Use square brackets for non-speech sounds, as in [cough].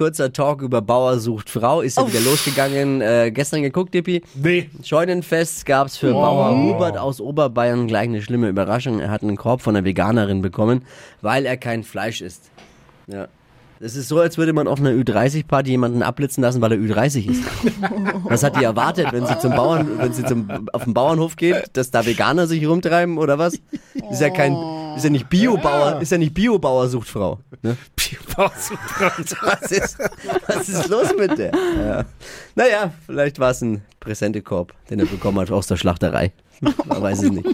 kurzer Talk über Bauer sucht Frau. Ist ja wieder losgegangen. Äh, gestern geguckt, Dippi. Nee. Scheunenfest gab's für Bauer Hubert aus Oberbayern gleich eine schlimme Überraschung. Er hat einen Korb von einer Veganerin bekommen, weil er kein Fleisch isst. Ja. Das ist so, als würde man auf einer Ü30-Party jemanden abblitzen lassen, weil er Ü30 ist. [laughs] Was hat die erwartet, wenn sie zum Bauern, wenn sie zum, auf den Bauernhof geht, dass da Veganer sich rumtreiben oder was? Ist ja kein, ist ja nicht Biobauer, ist ja nicht Biobauer sucht Frau. Ne? [laughs] [laughs] Was ist, was ist los mit der? Ja. Naja, vielleicht war es ein Präsentekorb, den er bekommen hat aus der Schlachterei. Man weiß es nicht.